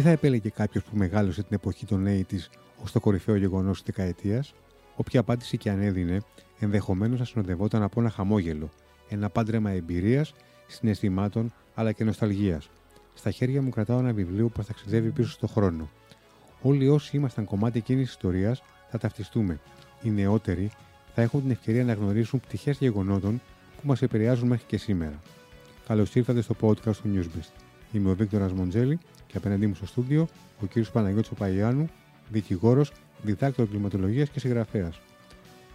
Τι θα επέλεγε κάποιος που μεγάλωσε την εποχή των 80 ως το κορυφαίο γεγονός της δεκαετίας, όποια απάντηση και αν έδινε, ενδεχομένως να συνοδευόταν από ένα χαμόγελο, ένα πάντρεμα εμπειρίας, συναισθημάτων αλλά και νοσταλγίας. Στα χέρια μου κρατάω ένα βιβλίο που θα ταξιδεύει πίσω στον χρόνο. Όλοι όσοι ήμασταν κομμάτι εκείνης της ιστορίας θα ταυτιστούμε. Οι νεότεροι θα έχουν την ευκαιρία να γνωρίσουν πτυχές γεγονότων που μας επηρεάζουν μέχρι και σήμερα. Καλώς ήρθατε στο podcast του Newsbeast. Είμαι ο Βίκτορας Μοντζέλη και απέναντί μου στο στούντιο ο κ. Παναγιώτης Παπαγιάννου, δικηγόρος, διδάκτορ κλιματολογίας και συγγραφέας.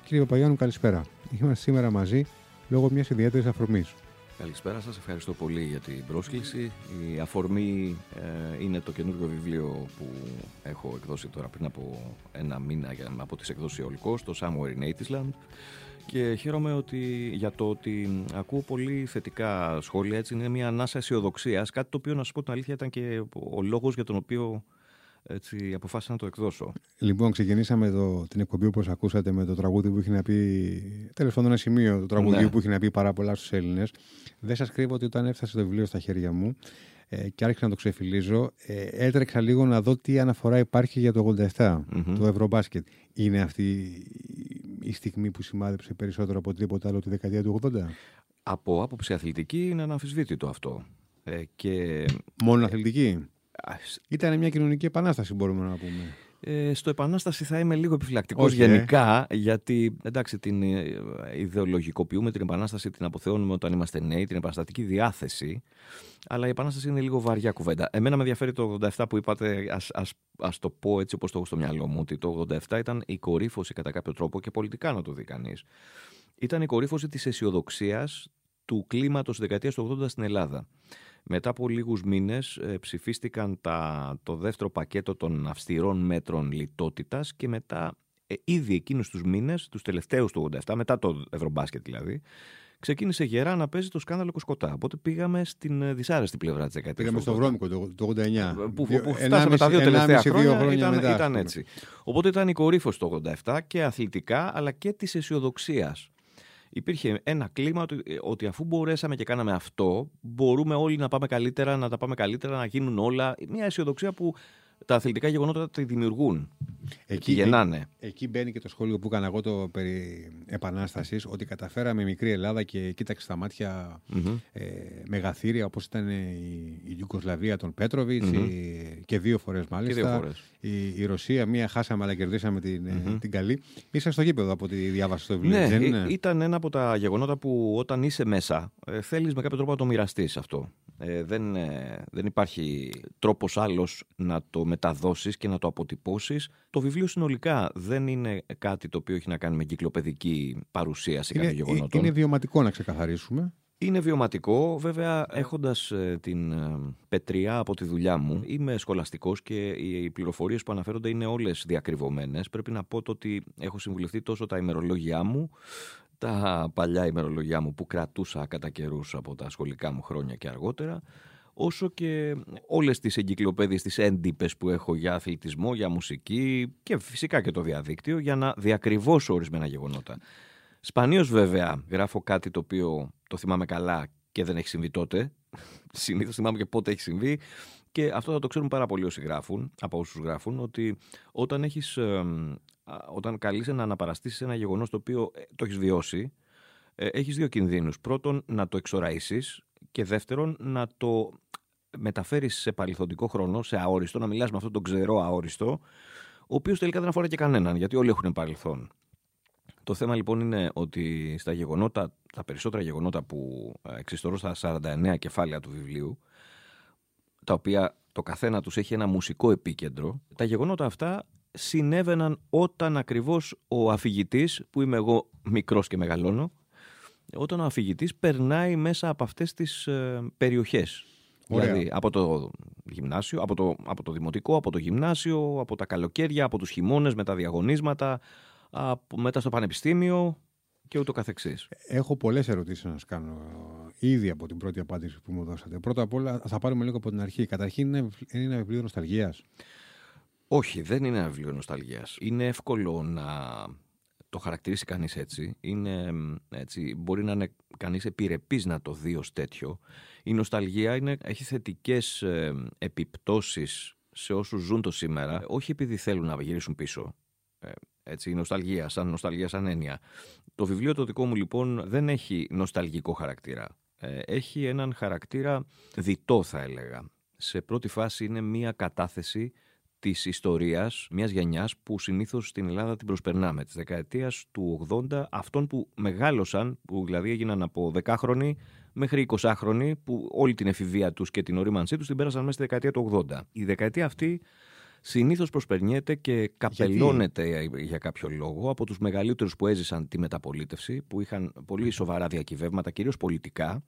Κύριε Παπαγιάννου, καλησπέρα. Είμαστε σήμερα μαζί λόγω μιας ιδιαίτερης αφορμής. Καλησπέρα σας, ευχαριστώ πολύ για την πρόσκληση. Η αφορμή ε, είναι το καινούργιο βιβλίο που έχω εκδώσει τώρα πριν από ένα μήνα από τις εκδόσεις Ολικός, το Somewhere in Atisland και χαίρομαι ότι, για το ότι ακούω πολύ θετικά σχόλια, έτσι είναι μια ανάσα αισιοδοξίας, κάτι το οποίο να σου πω την αλήθεια ήταν και ο λόγος για τον οποίο έτσι, αποφάσισα να το εκδώσω. Λοιπόν, ξεκινήσαμε το, την εκπομπή όπως ακούσατε με το τραγούδι που είχε να πει. Τέλος πάντων, ένα σημείο του τραγουδιού ναι. που είχε να πει πάρα πολλά στους Έλληνες. Δεν σας κρύβω ότι όταν έφτασε το βιβλίο στα χέρια μου ε, και άρχισα να το ξεφυλίζω, ε, έτρεξα λίγο να δω τι αναφορά υπάρχει για το 87, mm το Ευρωμπάσκετ. Είναι αυτή η στιγμή που σημάδεψε περισσότερο από οτιδήποτε άλλο τη δεκαετία του 80. Από άποψη αθλητική είναι αναμφισβήτητο αυτό. Ε, και... Μόνο αθλητική; Ήταν μια κοινωνική επανάσταση, μπορούμε να πούμε. Ε, στο επανάσταση θα είμαι λίγο επιφυλακτικός ε. γενικά, γιατί εντάξει, την ε, ιδεολογικοποιούμε την επανάσταση, την αποθεώνουμε όταν είμαστε νέοι, την επαναστατική διάθεση. Αλλά η επανάσταση είναι λίγο βαριά κουβέντα. Εμένα με ενδιαφέρει το 87 που είπατε, ας, ας, ας το πω έτσι όπως το έχω στο μυαλό μου, ότι το 87 ήταν η κορύφωση κατά κάποιο τρόπο και πολιτικά να το δει κανείς. Ήταν η κορύφωση της αισιοδοξίας του κλίματος της δεκαετίας του 80 στην Ελλάδα. Μετά από λίγους μήνες ε, ψηφίστηκαν τα, το δεύτερο πακέτο των αυστηρών μέτρων λιτότητας και μετά ε, ήδη εκείνους τους μήνες, τους τελευταίους του 87, μετά το Ευρωμπάσκετ δηλαδή, ξεκίνησε γερά να παίζει το σκάνδαλο Κοσκοτά. Οπότε πήγαμε στην ε, δυσάρεστη πλευρά της δεκαετίας. Πήγαμε στο βρώμικο το, το 89. Ε, που, που, φτάσαμε τα δύο τελευταία χρόνια, χρόνια ήταν, μετά, ήταν έτσι. Οπότε ήταν η κορύφωση το 87 και αθλητικά αλλά και της αισιοδοξίας υπήρχε ένα κλίμα ε, ότι αφού μπορέσαμε και κάναμε αυτό, μπορούμε όλοι να πάμε καλύτερα, να τα πάμε καλύτερα, να γίνουν όλα. Μια αισιοδοξία που τα αθλητικά γεγονότα τη δημιουργούν. Εκεί, γεννάνε. Ε, εκεί μπαίνει και το σχόλιο που έκανα εγώ το περί επανάστασης, ότι καταφέραμε μικρή Ελλάδα και κοίταξε στα ματια ε, μεγαθύρια όπως ήταν η, η Ιουγκοσλαβία των πετροβιτ και δύο φορές μάλιστα. δύο φορές. Η, η Ρωσία, μία χάσαμε αλλά κερδίσαμε την, mm την καλή. Είσαι στο γήπεδο από τη διάβαση στο βιβλίο. Ναι, δεν ήταν ένα από τα γεγονότα που όταν είσαι μέσα ε, θέλεις με κάποιο τρόπο να το μοιραστείς αυτό. Ε, δεν, ε, δεν υπάρχει τρόπος άλλος να το μεταδώσεις και να το αποτυπώσεις. Το βιβλίο συνολικά δεν είναι κάτι το οποίο έχει να κάνει με κυκλοπαιδική παρουσίαση είναι, κάποιων γεγονότων. Είναι βιωματικό να ξεκαθαρίσουμε. Είναι βιωματικό. Βέβαια, έχοντας ε, την πετριά από τη δουλειά μου, είμαι σχολαστικός και οι πληροφορίες που αναφέρονται είναι όλες διακριβωμένες. Πρέπει να πω ότι έχω συμβουλευτεί τόσο τα ημερολόγια μου, τα παλιά ημερολογιά μου που κρατούσα κατά καιρούς από τα σχολικά μου χρόνια και αργότερα, όσο και όλες τις εγκυκλοπαίδειες, τις έντυπες που έχω για αθλητισμό, για μουσική και φυσικά και το διαδίκτυο για να διακριβώσω ορισμένα γεγονότα. Σπανίως βέβαια γράφω κάτι το οποίο το θυμάμαι καλά και δεν έχει συμβεί τότε. Συνήθως θυμάμαι και πότε έχει συμβεί. Και αυτό θα το ξέρουν πάρα πολλοί όσοι γράφουν, από όσους γράφουν, ότι όταν έχεις όταν καλείσαι να αναπαραστήσεις ένα γεγονός το οποίο ε, το έχεις βιώσει, ε, έχεις δύο κινδύνους. Πρώτον, να το εξοραίσεις και δεύτερον, να το μεταφέρεις σε παρελθοντικό χρόνο, σε αόριστο, να μιλάς με αυτόν τον ξερό αόριστο, ο οποίος τελικά δεν αφορά και κανέναν, γιατί όλοι έχουν παρελθόν. Το θέμα λοιπόν είναι ότι στα γεγονότα, τα περισσότερα γεγονότα που ε, εξιστορώ στα 49 κεφάλαια του βιβλίου, τα οποία το καθένα τους έχει ένα μουσικό επίκεντρο, τα γεγονότα αυτά συνέβαιναν όταν ακριβώς ο αφηγητής, που είμαι εγώ μικρός και μεγαλώνω, όταν ο αφηγητής περνάει μέσα από αυτές τις ε, περιοχές. Δηλαδή από το γυμνάσιο, από το, από το δημοτικό, από το γυμνάσιο, από τα καλοκαίρια, από τους χειμώνες με τα διαγωνίσματα, από, μετά στο πανεπιστήμιο και ούτω καθεξής. Έχω πολλές ερωτήσεις να σας κάνω ήδη από την πρώτη απάντηση που μου δώσατε. Πρώτα απ' όλα θα πάρουμε λίγο από την αρχή. Καταρχήν είναι, είναι ένα βιβλίο νοσταλγίας. Όχι, δεν είναι ένα βιβλίο νοσταλγίας. Είναι εύκολο να το χαρακτηρίσει κανείς έτσι. Είναι, έτσι μπορεί να είναι κανείς επιρρεπής να το δει ως τέτοιο. Η νοσταλγία είναι, έχει θετικές ε, επιπτώσεις σε όσους ζουν το σήμερα, όχι επειδή θέλουν να γυρίσουν πίσω. Ε, έτσι, η νοσταλγία, σαν νοσταλγία, σαν έννοια. Το βιβλίο το δικό μου λοιπόν δεν έχει νοσταλγικό χαρακτήρα. Ε, έχει έναν χαρακτήρα διτό θα έλεγα. Σε πρώτη φάση είναι μία κατάθεση της ιστορίας μιας γενιάς που συνήθως στην Ελλάδα την προσπερνάμε, της δεκαετίας του 80, αυτών που μεγάλωσαν, που δηλαδή έγιναν από 10χρονοι μέχρι 20χρονοι, που όλη την εφηβεία τους και την ορίμανσή τους την πέρασαν μέσα στη δεκαετία του 80. Η δεκαετία αυτή συνήθως προσπερνιέται και καπελώνεται για κάποιο λόγο από τους μεγαλύτερους που έζησαν τη μεταπολίτευση, που είχαν πολύ σοβαρά διακυβεύματα, κυρίως πολιτικά,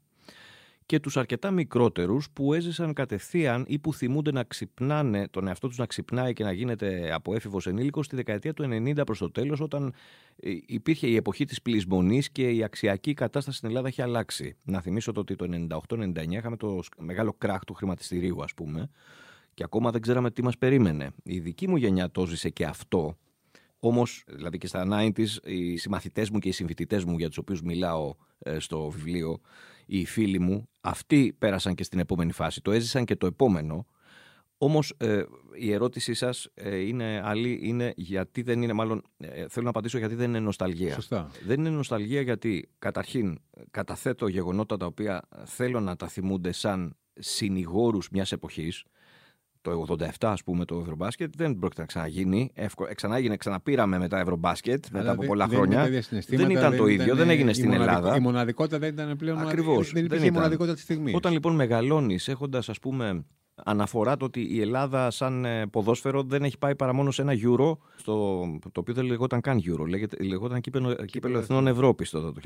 και τους αρκετά μικρότερους που έζησαν κατευθείαν ή που θυμούνται να ξυπνάνε, τον εαυτό τους να ξυπνάει και να γίνεται από έφηβος ενήλικος στη δεκαετία του 90 προς το τέλος όταν ε, υπήρχε η εποχή της πλεισμονής και η αξιακή κατάσταση στην Ελλάδα είχε αλλάξει. Να θυμίσω το ότι το 98-99 είχαμε το μεγάλο κράχ του χρηματιστηρίου ας πούμε και ακόμα δεν ξέραμε τι μας περίμενε. Η δική μου γενιά το ζησε και αυτό Όμως, δηλαδή και στα 90s, οι συμμαθητές μου και οι συμφοιτητές μου για τους οποίους μιλάω ε, στο βιβλίο, οι φίλοι μου, αυτοί πέρασαν και στην επόμενη φάση. Το έζησαν και το επόμενο. Όμως ε, η ερώτησή σας ε, είναι άλλη, είναι γιατί δεν είναι, μάλλον ε, θέλω να απαντήσω γιατί δεν είναι νοσταλγία. Σωστά. Δεν είναι νοσταλγία γιατί καταρχήν καταθέτω γεγονότα τα οποία θέλω να τα θυμούνται σαν συνηγόρους μιας εποχής το 87 ας πούμε το Ευρωμπάσκετ δεν πρόκειται να ξαναγίνει. Εύκολα, ξανάγινε, ξαναπήραμε μετά Ευρωμπάσκετ μετά από πολλά δεν, χρόνια. Δεν, ήταν το ίδιο, δεν έγινε στην Ελλάδα. Η μοναδικότητα δεν ήταν πλέον Ακριβώς, δεν υπήρχε η μοναδικότητα της στιγμής. Όταν λοιπόν μεγαλώνεις έχοντας ας πούμε αναφορά το ότι η Ελλάδα σαν ε, ποδόσφαιρο δεν έχει πάει παρά μόνο σε ένα Euro, στο, το οποίο δεν λεγόταν καν Euro, λέγεται, λεγόταν κύπελο, κύπελο Εθνών Ευρώπης το, το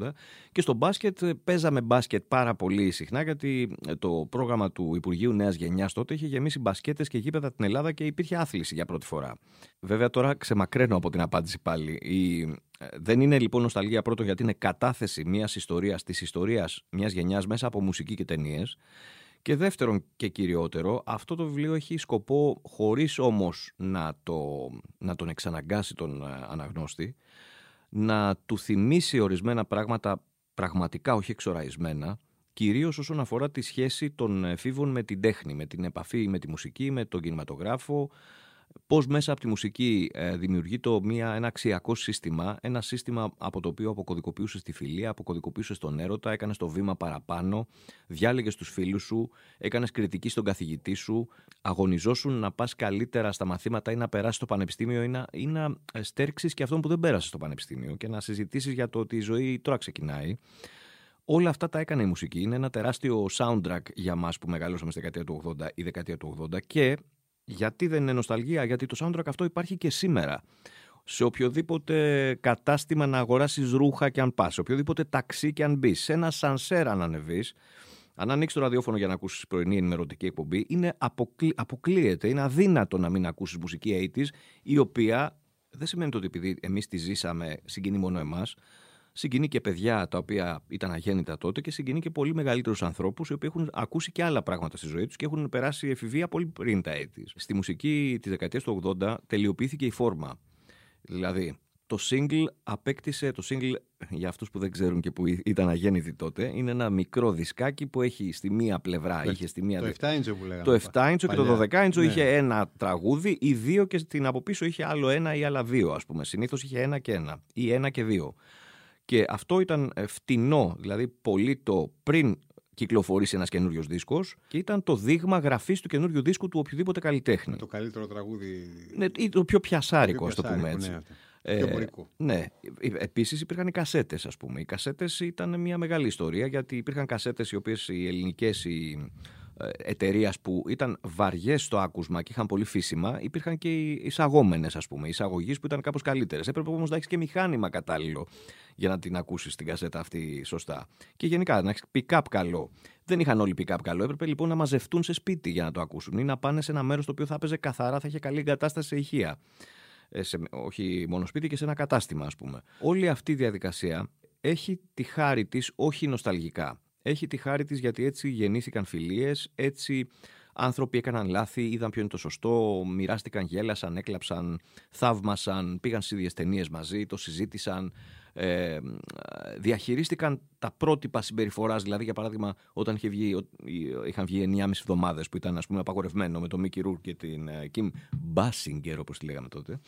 1980. Και στο μπάσκετ ε, παίζαμε μπάσκετ πάρα πολύ συχνά γιατί ε, το πρόγραμμα του Υπουργείου Νέας Γενιάς τότε είχε γεμίσει μπασκέτες και γήπεδα την Ελλάδα και υπήρχε άθληση για πρώτη φορά. Βέβαια τώρα ξεμακραίνω από την απάντηση πάλι. Η, δεν είναι λοιπόν νοσταλγία πρώτο γιατί είναι κατάθεση μιας ιστορίας, της ιστορίας μιας γενιάς μέσα από μουσική και ταινίες. Και δεύτερον και κυριότερο, αυτό το βιβλίο έχει σκοπό, χωρίς όμως να, το, να τον εξαναγκάσει τον ε, αναγνώστη, να του θυμίσει ορισμένα πράγματα πραγματικά όχι εξοραϊσμένα, κυρίως όσον αφορά τη σχέση των εφήβων με την τέχνη, με την επαφή με τη μουσική, με τον κινηματογράφο, πώς μέσα από τη μουσική ε, δημιουργεί το μια, ένα αξιακό σύστημα, ένα σύστημα από το οποίο αποκωδικοποιούσες τη φιλία, αποκωδικοποιούσες τον έρωτα, έκανες το βήμα παραπάνω, διάλεγες τους φίλους σου, έκανες κριτική στον καθηγητή σου, αγωνιζόσουν να πας καλύτερα στα μαθήματα ή να περάσεις στο πανεπιστήμιο ή να, ή να ε, στέρξεις και αυτόν που δεν πέρασες στο πανεπιστήμιο και να συζητήσεις για το ότι η ζωή τώρα ξεκινάει. Όλα αυτά τα έκανε η μουσική. Είναι ένα τεράστιο soundtrack για μας που μεγαλώσαμε στη δεκαετία του 80 ή δεκαετία του 80 και γιατί δεν είναι νοσταλγία, γιατί το soundtrack αυτό υπάρχει και σήμερα. Σε οποιοδήποτε κατάστημα να αγοράσεις ρούχα και αν πας, σε οποιοδήποτε ταξί και αν μπεις, σε ένα σανσέρ αν ανεβείς, αν ανοίξεις το ραδιόφωνο για να ακούσεις πρωινή ενημερωτική εκπομπή, είναι αποκλεί, αποκλείεται, είναι αδύνατο να μην ακούσεις μουσική 80 η οποία δεν σημαίνει ότι επειδή εμείς τη ζήσαμε, συγκινεί μόνο εμάς συγκινεί και παιδιά τα οποία ήταν αγέννητα τότε και συγκινεί και πολύ μεγαλύτερους ανθρώπους οι οποίοι έχουν ακούσει και άλλα πράγματα στη ζωή τους και έχουν περάσει εφηβεία πολύ πριν τα έτη. Στη μουσική της δεκαετίας του 80 τελειοποιήθηκε η φόρμα. Δηλαδή, το single απέκτησε, το single για αυτούς που δεν ξέρουν και που ήταν αγέννητοι τότε, είναι ένα μικρό δισκάκι που έχει στη μία πλευρά. Το, είχε στη μία το 7 inch που λέγαμε. Το 7 inch και το 12 inch ναι. είχε ένα τραγούδι ή δύο και στην από πίσω είχε άλλο ένα ή άλλα δύο ας πούμε. Συνήθως είχε ένα και ένα ή ένα και δύο. Και αυτό ήταν ε, φτηνό, δηλαδή πολύ το πριν κυκλοφορήσει ένας καινούριος δίσκος και ήταν το δείγμα γραφής του καινούριου δίσκου του οποιοδήποτε καλλιτέχνη. το καλύτερο τραγούδι. Ναι, ή το πιο πιασάρικο, ας το πούμε έτσι. Ναι, ε, ναι. Ε, Επίσης υπήρχαν οι κασέτες, ας πούμε. Οι κασέτες ήταν μια μεγάλη ιστορία γιατί υπήρχαν κασέτες οι οποίες οι ελληνικές, οι ε, εταιρεία που ήταν βαριές στο άκουσμα και είχαν πολύ φύσιμα, υπήρχαν και οι εισαγόμενες, ας πούμε, οι εισαγωγείς που ήταν κάπως καλύτερες. Έπρεπε όμως να έχεις και μηχάνημα κατάλληλο για να την ακούσεις την κασέτα αυτή σωστά. Και γενικά να έχεις pick-up καλό. Δεν είχαν όλοι pick-up καλό. Έπρεπε λοιπόν να μαζευτούν σε σπίτι για να το ακούσουν ή να πάνε σε ένα μέρος το οποίο θα έπαιζε καθαρά, θα είχε καλή εγκατάσταση σε ηχεία. Ε, σε, όχι μόνο σπίτι και σε ένα κατάστημα, ας πούμε. Όλη αυτή η διαδικασία έχει τη χάρη της όχι νοσταλγικά έχει τη χάρη της γιατί έτσι γεννήθηκαν φιλίες, έτσι άνθρωποι έκαναν λάθη, είδαν ποιο είναι το σωστό, μοιράστηκαν, γέλασαν, έκλαψαν, θαύμασαν, πήγαν στις ίδιες ταινίες μαζί, το συζήτησαν, ε, διαχειρίστηκαν τα πρότυπα συμπεριφοράς. Δηλαδή, για παράδειγμα, όταν είχε βγει, είχαν βγει 9,5 εβδομάδες που ήταν ας πούμε, απαγορευμένο με τον Μίκη Ρούρ και την Κιμ Μπάσιγκερ, όπως τη λέγαμε τότε.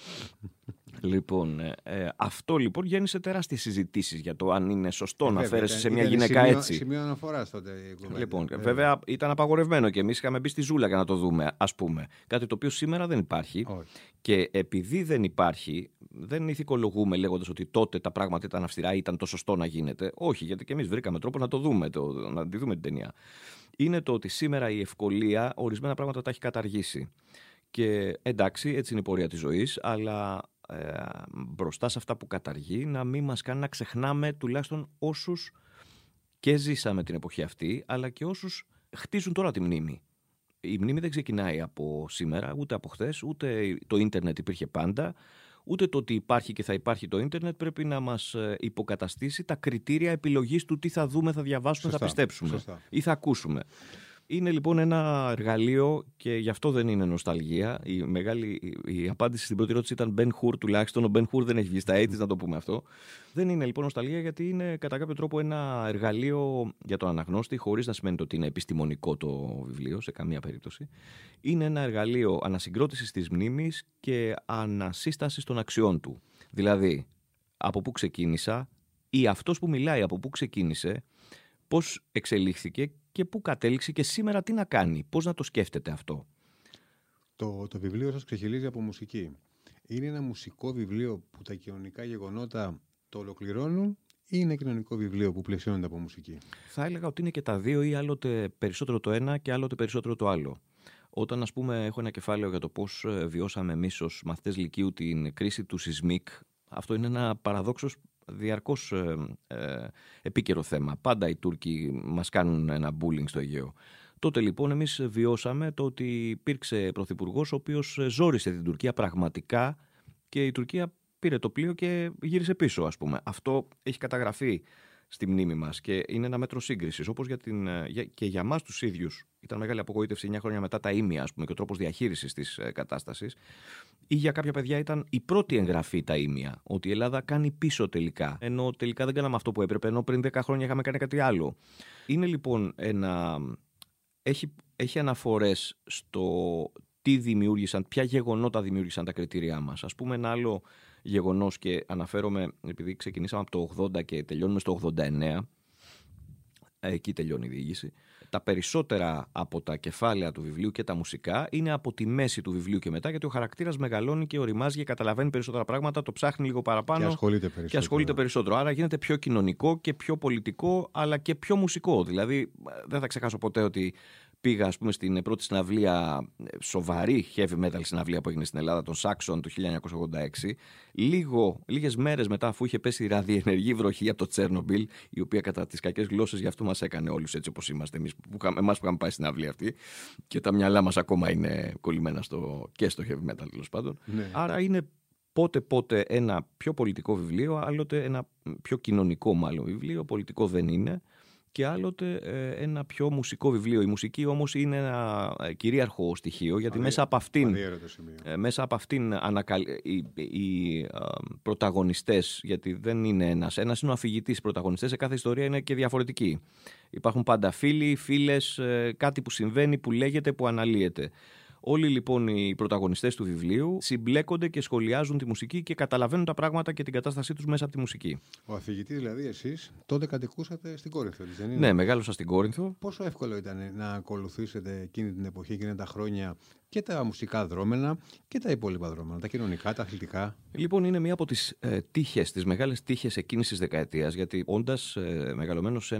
Λοιπόν, ε, ε, αυτό λοιπόν γέννησε τεράστιες συζητήσεις για το αν είναι σωστό ε, να φέρεσαι σε μια γυναίκα σημείο, έτσι. Σημείο αναφοράς τότε. Λοιπόν, βέβαια. βέβαια ήταν απαγορευμένο και εμείς είχαμε μπει στη ζούλα για να το δούμε, ας πούμε. Κάτι το οποίο σήμερα δεν υπάρχει. Και επειδή δεν υπάρχει, δεν ηθικολογούμε λέγοντας ότι τότε τα πράγματα ήταν αυστηρά ή ήταν το σωστό να γίνεται. Όχι, γιατί και εμείς βρήκαμε τρόπο να το δούμε, το, να τη δούμε την ταινία. Είναι το ότι σήμερα η ευκολία ορισμένα πράγματα τα έχει καταργήσει. Και εντάξει, έτσι είναι η πορεία της ζωής, αλλά ε, μπροστά σε αυτά που καταργεί, να μην μας κάνει να ξεχνάμε τουλάχιστον όσους και ζήσαμε την εποχή αυτή, αλλά και όσους χτίζουν τώρα τη μνήμη. Η μνήμη δεν ξεκινάει από σήμερα, ούτε από χθες, ούτε το ίντερνετ υπήρχε πάντα, ούτε το ότι υπάρχει και θα υπάρχει το ίντερνετ πρέπει να μας ε, υποκαταστήσει τα κριτήρια επιλογής του τι θα δούμε, θα διαβάσουμε, θα πιστέψουμε ή θα ακούσουμε. Είναι λοιπόν ένα εργαλείο και γι' αυτό δεν είναι νοσταλγία. Η, μεγάλη, η απάντηση στην πρώτη ερώτηση ήταν Ben Hur τουλάχιστον. Ο Ben Hur δεν έχει βγει στα AIDS, να το πούμε αυτό. Δεν είναι λοιπόν νοσταλγία γιατί είναι κατά κάποιο τρόπο ένα εργαλείο για τον αναγνώστη, χωρίς να σημαίνει ότι είναι επιστημονικό το βιβλίο σε καμία περίπτωση. Είναι ένα εργαλείο ανασυγκρότησης της μνήμης και ανασύστασης των αξιών του. Δηλαδή, από πού ξεκίνησα ή αυτός που μιλάει από πού ξεκίνησε, πώς εξελίχθηκε και πού κατέληξε και σήμερα τι να κάνει, πώς να το σκέφτεται αυτό. Το, το βιβλίο σας ξεχυλίζει από μουσική. Είναι ένα μουσικό βιβλίο που τα κοινωνικά γεγονότα το ολοκληρώνουν ή είναι κοινωνικό βιβλίο που πλαισιώνεται από μουσική; Θα έλεγα ότι είναι και τα δύο ή άλλοτε περισσότερο το ένα και άλλοτε περισσότερο το άλλο. Όταν, ας πούμε, έχω ένα κεφάλαιο για το πώς ε, βιώσαμε εμείς ως μαθητές Λυκείου την κρίση του σεισμίκ, αυτό είναι ένα παραδόξως διαρκώς ε, ε, επίκαιρο θέμα. Πάντα οι Τούρκοι μας κάνουν ένα bullying στο Αιγαίο. Τότε λοιπόν εμείς βιώσαμε το ότι υπήρξε πρωθυπουργός ο οποίος ζόρισε την Τουρκία πραγματικά και η Τουρκία πήρε το πλοίο και γύρισε πίσω ας πούμε. Αυτό έχει καταγραφεί στη μνήμη μας και είναι ένα μέτρο σύγκρισης όπως για την, και για μας τους ίδιους ήταν μεγάλη απογοήτευση 9 χρόνια μετά τα ίμια ας πούμε, και ο τρόπος διαχείρισης της ε, κατάστασης ή για κάποια παιδιά ήταν η πρώτη εγγραφή τα ίμια ότι η Ελλάδα κάνει πίσω τελικά ενώ τελικά δεν κάναμε αυτό που έπρεπε ενώ πριν 10 χρόνια είχαμε κάνει κάτι άλλο. Είναι λοιπόν ένα... Έχει, έχει αναφορές στο τι δημιούργησαν, ποια γεγονότα δημιούργησαν τα κριτήριά μας. Ας πούμε ένα άλλο γεγονός και αναφέρομαι επειδή ξεκινήσαμε από το 80 και τελειώνουμε στο 89 εκεί τελειώνει η διήγηση τα περισσότερα από τα κεφάλαια του βιβλίου και τα μουσικά είναι από τη μέση του βιβλίου και μετά, γιατί ο χαρακτήρας μεγαλώνει και οριμάζει και καταλαβαίνει περισσότερα πράγματα, το ψάχνει λίγο παραπάνω και ασχολείται περισσότερο. Και ασχολείται περισσότερο. Άρα γίνεται πιο κοινωνικό και πιο πολιτικό, αλλά και πιο μουσικό. Δηλαδή, δεν θα ξεχάσω ποτέ ότι πήγα ας πούμε στην πρώτη συναυλία, σοβαρή heavy metal συναυλία που έγινε στην Ελλάδα, τον Saxon το 1986, λίγο, λίγες μέρες μετά αφού είχε πέσει ραδιενεργή βροχή από το Τσέρνομπιλ, η οποία κατά τις κακές γλώσσες γι' αυτό μας έκανε όλους έτσι όπως είμαστε εμείς που, εμάς που είχαμε πάει στην αυλή αυτή και τα μυαλά μας ακόμα είναι κολλημένα στο, και στο heavy metal τέλος πάντων. Ναι. Άρα είναι πότε πότε ένα πιο πολιτικό βιβλίο, άλλοτε ένα πιο κοινωνικό μάλλον βιβλίο, πολιτικό δεν είναι και άλλοτε ε, ένα πιο μουσικό βιβλίο. Η μουσική όμως είναι ένα ε, κυρίαρχο στοιχείο γιατί μέσα από αυτήν, ε, μέσα από αυτήν ανακαλ... οι, οι πρωταγωνιστές, γιατί δεν είναι ένας, ένας είναι ο αφηγητής πρωταγωνιστές, σε κάθε ιστορία είναι και διαφορετικοί. Υπάρχουν πάντα φίλοι, φίλες, κάτι που συμβαίνει, που λέγεται, που αναλύεται. Όλοι λοιπόν οι πρωταγωνιστές του βιβλίου συμπλέκονται και σχολιάζουν τη μουσική και καταλαβαίνουν τα πράγματα και την κατάστασή τους μέσα από τη μουσική. Ο αφηγητής δηλαδή εσείς τότε κατοικούσατε στην Κόρινθο, δεν είναι; Ναι, μεγάλωσα στην Κόρινθο. Πόσο εύκολο ήταν να ακολουθήσετε εκείνη την εποχή, εκείνα τα χρόνια και τα μουσικά δρόμενα και τα υπόλοιπα δρόμενα, τα κοινωνικά, τα αθλητικά; Λοιπόν, είναι μία από τις ε, τύχες, τις μεγάλες τύχες εκείνης της δεκαετίας, γιατί όντας ε, μεγαλωμένος σε,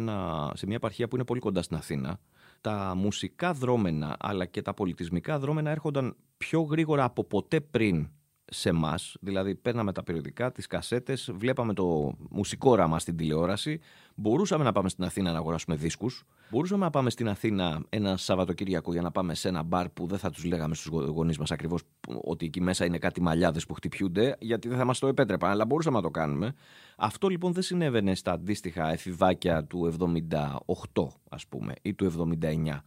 σε μια επαρχία που είναι πολύ κοντά στην Αθήνα, τα μουσικά δρόμενα αλλά και τα πολιτισμικά δρόμενα έρχονταν πιο γρήγορα από ποτέ πριν σε εμάς. Δηλαδή, παίρναμε τα περιοδικά, τις κασέτες, βλέπαμε το μουσικό ράμα στην τηλεόραση. Μπορούσαμε να πάμε στην Αθήνα να αγοράσουμε δίσκους. Μπορούσαμε να πάμε στην Αθήνα ένα Σαββατοκύριακο για να πάμε σε ένα μπαρ που δεν θα τους λέγαμε στους γονείς μας ακριβώς ότι εκεί μέσα είναι κάτι μαλλιάδες που χτυπιούνται, γιατί δεν θα μας το επέτρεπαν, αλλά μπορούσαμε να το κάνουμε. Αυτό λοιπόν δεν συνέβαινε στα αντίστοιχα εφηβάκια του 78, ας πούμε, ή του 79.